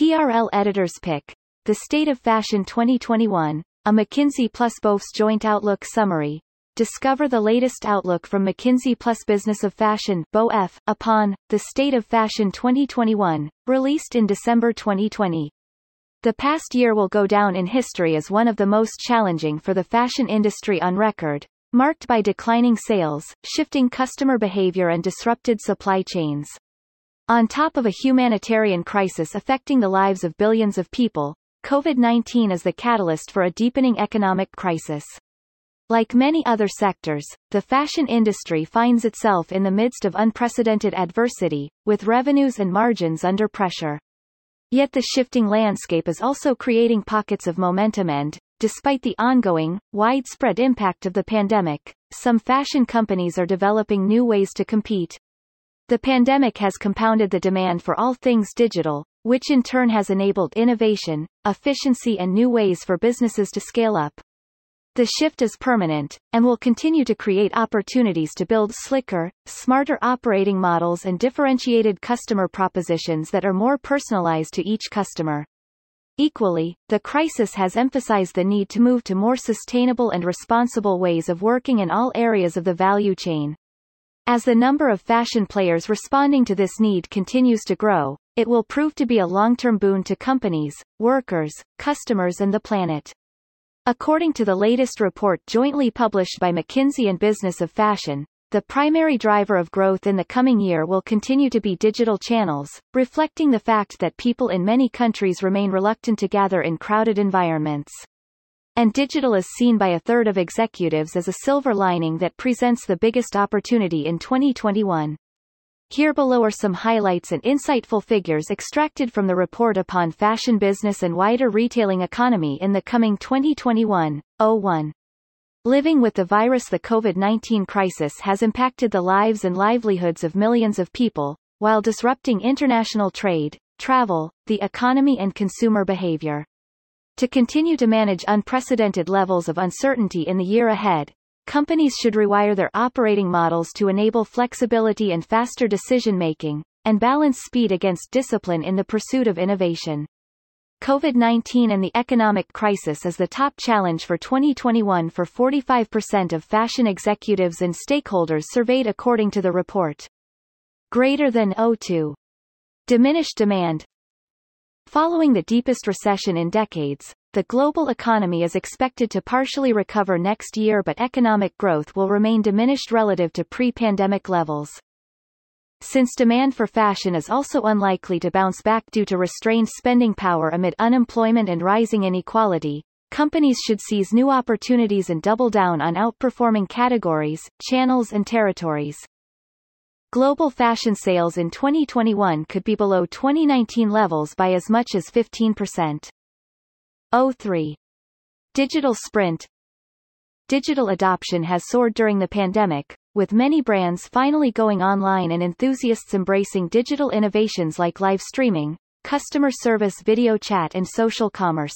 TRL Editor's Pick. The State of Fashion 2021, a McKinsey plus BOFS Joint Outlook Summary. Discover the latest outlook from McKinsey plus Business of Fashion BOF, upon The State of Fashion 2021, released in December 2020. The past year will go down in history as one of the most challenging for the fashion industry on record, marked by declining sales, shifting customer behavior and disrupted supply chains. On top of a humanitarian crisis affecting the lives of billions of people, COVID-19 is the catalyst for a deepening economic crisis. Like many other sectors, the fashion industry finds itself in the midst of unprecedented adversity, with revenues and margins under pressure. Yet the shifting landscape is also creating pockets of momentum and, despite the ongoing, widespread impact of the pandemic, some fashion companies are developing new ways to compete, the pandemic has compounded the demand for all things digital, which in turn has enabled innovation, efficiency and new ways for businesses to scale up. The shift is permanent, and will continue to create opportunities to build slicker, smarter operating models and differentiated customer propositions that are more personalized to each customer. Equally, the crisis has emphasized the need to move to more sustainable and responsible ways of working in all areas of the value chain. As the number of fashion players responding to this need continues to grow, it will prove to be a long-term boon to companies, workers, customers and the planet. According to the latest report jointly published by McKinsey and Business of Fashion, the primary driver of growth in the coming year will continue to be digital channels, reflecting the fact that people in many countries remain reluctant to gather in crowded environments and digital is seen by a third of executives as a silver lining that presents the biggest opportunity in 2021. Here below are some highlights and insightful figures extracted from the report upon fashion business and wider retailing economy in the coming 2021-01. Living with the virus The COVID-19 crisis has impacted the lives and livelihoods of millions of people, while disrupting international trade, travel, the economy and consumer behavior. To continue to manage unprecedented levels of uncertainty in the year ahead, companies should rewire their operating models to enable flexibility and faster decision-making, and balance speed against discipline in the pursuit of innovation. COVID-19 and the economic crisis is the top challenge for 2021 for 45% of fashion executives and stakeholders surveyed according to the report. Greater than O2. Diminished demand, Following the deepest recession in decades, the global economy is expected to partially recover next year but economic growth will remain diminished relative to pre-pandemic levels. Since demand for fashion is also unlikely to bounce back due to restrained spending power amid unemployment and rising inequality, companies should seize new opportunities and double down on outperforming categories, channels and territories. Global fashion sales in 2021 could be below 2019 levels by as much as 15%. 03. Digital Sprint Digital adoption has soared during the pandemic, with many brands finally going online and enthusiasts embracing digital innovations like live streaming, customer service video chat and social commerce.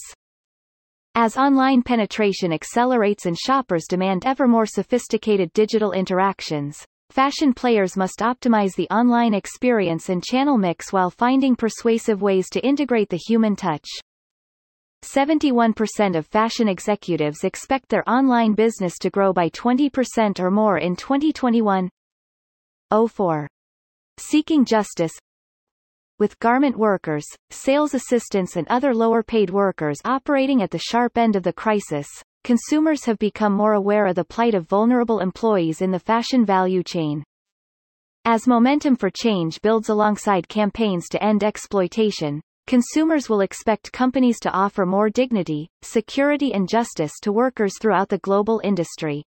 As online penetration accelerates and shoppers demand ever more sophisticated digital interactions, Fashion players must optimize the online experience and channel mix while finding persuasive ways to integrate the human touch. 71% of fashion executives expect their online business to grow by 20% or more in 2021. 04. Seeking justice with garment workers, sales assistants and other lower-paid workers operating at the sharp end of the crisis, consumers have become more aware of the plight of vulnerable employees in the fashion value chain. As momentum for change builds alongside campaigns to end exploitation, consumers will expect companies to offer more dignity, security and justice to workers throughout the global industry.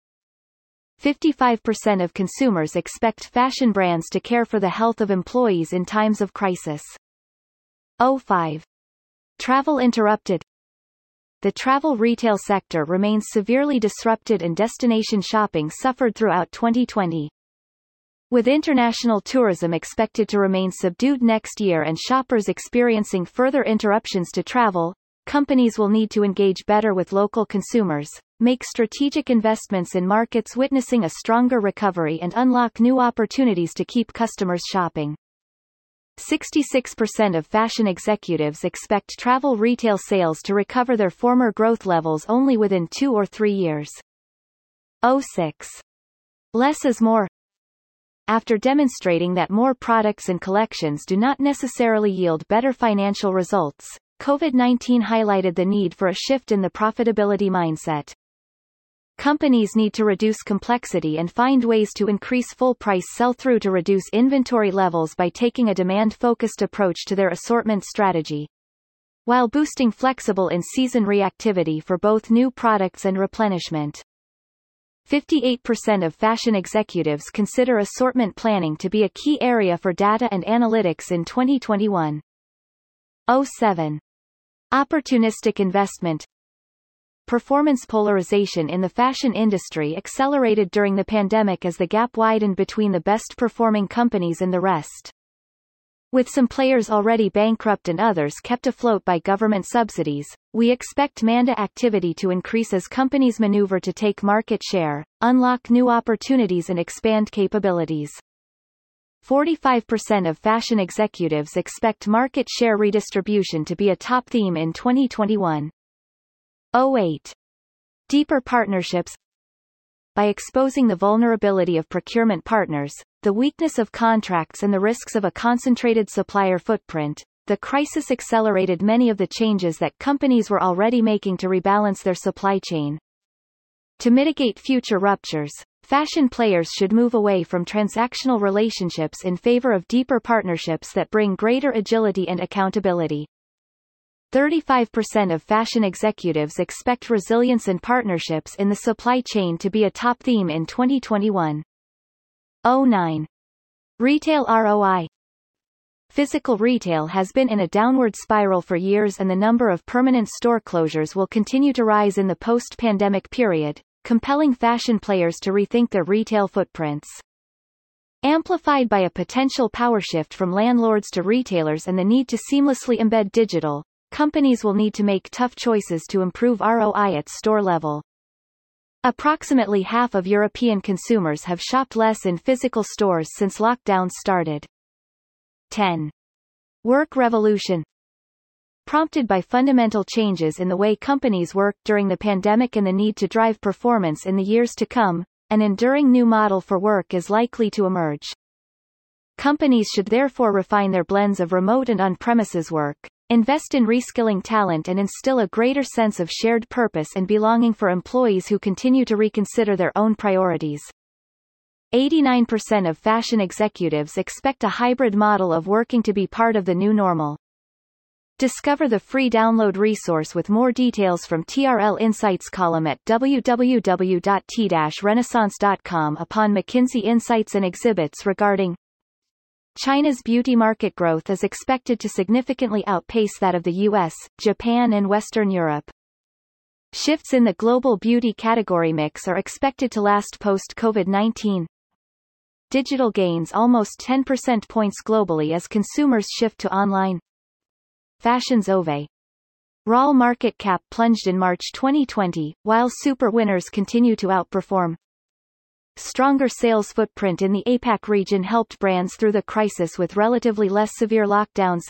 55% of consumers expect fashion brands to care for the health of employees in times of crisis. 05. Travel interrupted the travel retail sector remains severely disrupted and destination shopping suffered throughout 2020. With international tourism expected to remain subdued next year and shoppers experiencing further interruptions to travel, companies will need to engage better with local consumers, make strategic investments in markets witnessing a stronger recovery and unlock new opportunities to keep customers shopping. 66% of fashion executives expect travel retail sales to recover their former growth levels only within two or three years. 06. Less is more. After demonstrating that more products and collections do not necessarily yield better financial results, COVID-19 highlighted the need for a shift in the profitability mindset. Companies need to reduce complexity and find ways to increase full-price sell-through to reduce inventory levels by taking a demand-focused approach to their assortment strategy. While boosting flexible in-season reactivity for both new products and replenishment. 58% of fashion executives consider assortment planning to be a key area for data and analytics in 2021. 07. Opportunistic investment Performance polarization in the fashion industry accelerated during the pandemic as the gap widened between the best-performing companies and the rest. With some players already bankrupt and others kept afloat by government subsidies, we expect M&A activity to increase as companies maneuver to take market share, unlock new opportunities and expand capabilities. 45% of fashion executives expect market share redistribution to be a top theme in 2021. 08. Deeper partnerships By exposing the vulnerability of procurement partners, the weakness of contracts and the risks of a concentrated supplier footprint, the crisis accelerated many of the changes that companies were already making to rebalance their supply chain. To mitigate future ruptures, fashion players should move away from transactional relationships in favor of deeper partnerships that bring greater agility and accountability. 35% of fashion executives expect resilience and partnerships in the supply chain to be a top theme in 2021. 09. Retail ROI Physical retail has been in a downward spiral for years and the number of permanent store closures will continue to rise in the post-pandemic period, compelling fashion players to rethink their retail footprints. Amplified by a potential power shift from landlords to retailers and the need to seamlessly embed digital, companies will need to make tough choices to improve ROI at store level. Approximately half of European consumers have shopped less in physical stores since lockdown started. 10. Work revolution Prompted by fundamental changes in the way companies work during the pandemic and the need to drive performance in the years to come, an enduring new model for work is likely to emerge. Companies should therefore refine their blends of remote and on-premises work, invest in reskilling talent and instill a greater sense of shared purpose and belonging for employees who continue to reconsider their own priorities. 89% of fashion executives expect a hybrid model of working to be part of the new normal. Discover the free download resource with more details from TRL Insights column at www.t-renaissance.com upon McKinsey Insights and exhibits regarding China's beauty market growth is expected to significantly outpace that of the US, Japan and Western Europe. Shifts in the global beauty category mix are expected to last post-COVID-19. Digital gains almost 10 percent points globally as consumers shift to online. Fashion's Ove. RAL market cap plunged in March 2020, while super winners continue to outperform. Stronger sales footprint in the APAC region helped brands through the crisis with relatively less severe lockdowns.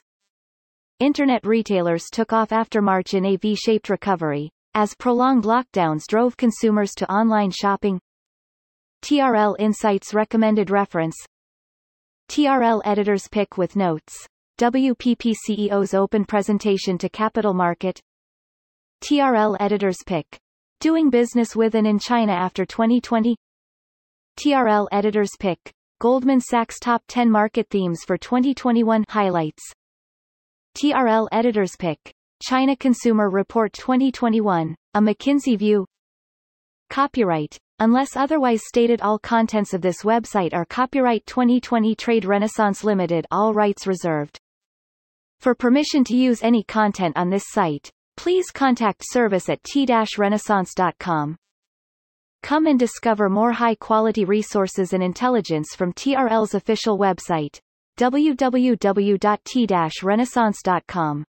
Internet retailers took off after March in a V-shaped recovery, as prolonged lockdowns drove consumers to online shopping. TRL Insights recommended reference. TRL Editor's Pick with Notes. WPP CEO's Open Presentation to Capital Market. TRL Editor's Pick. Doing Business with and in China After 2020 TRL Editor's Pick. Goldman Sachs Top 10 Market Themes for 2021 Highlights. TRL Editor's Pick. China Consumer Report 2021, a McKinsey View. Copyright. Unless otherwise stated all contents of this website are copyright 2020 Trade Renaissance Limited all rights reserved. For permission to use any content on this site, please contact service at t-renaissance.com. Come and discover more high-quality resources and intelligence from TRL's official website, www.t-renaissance.com.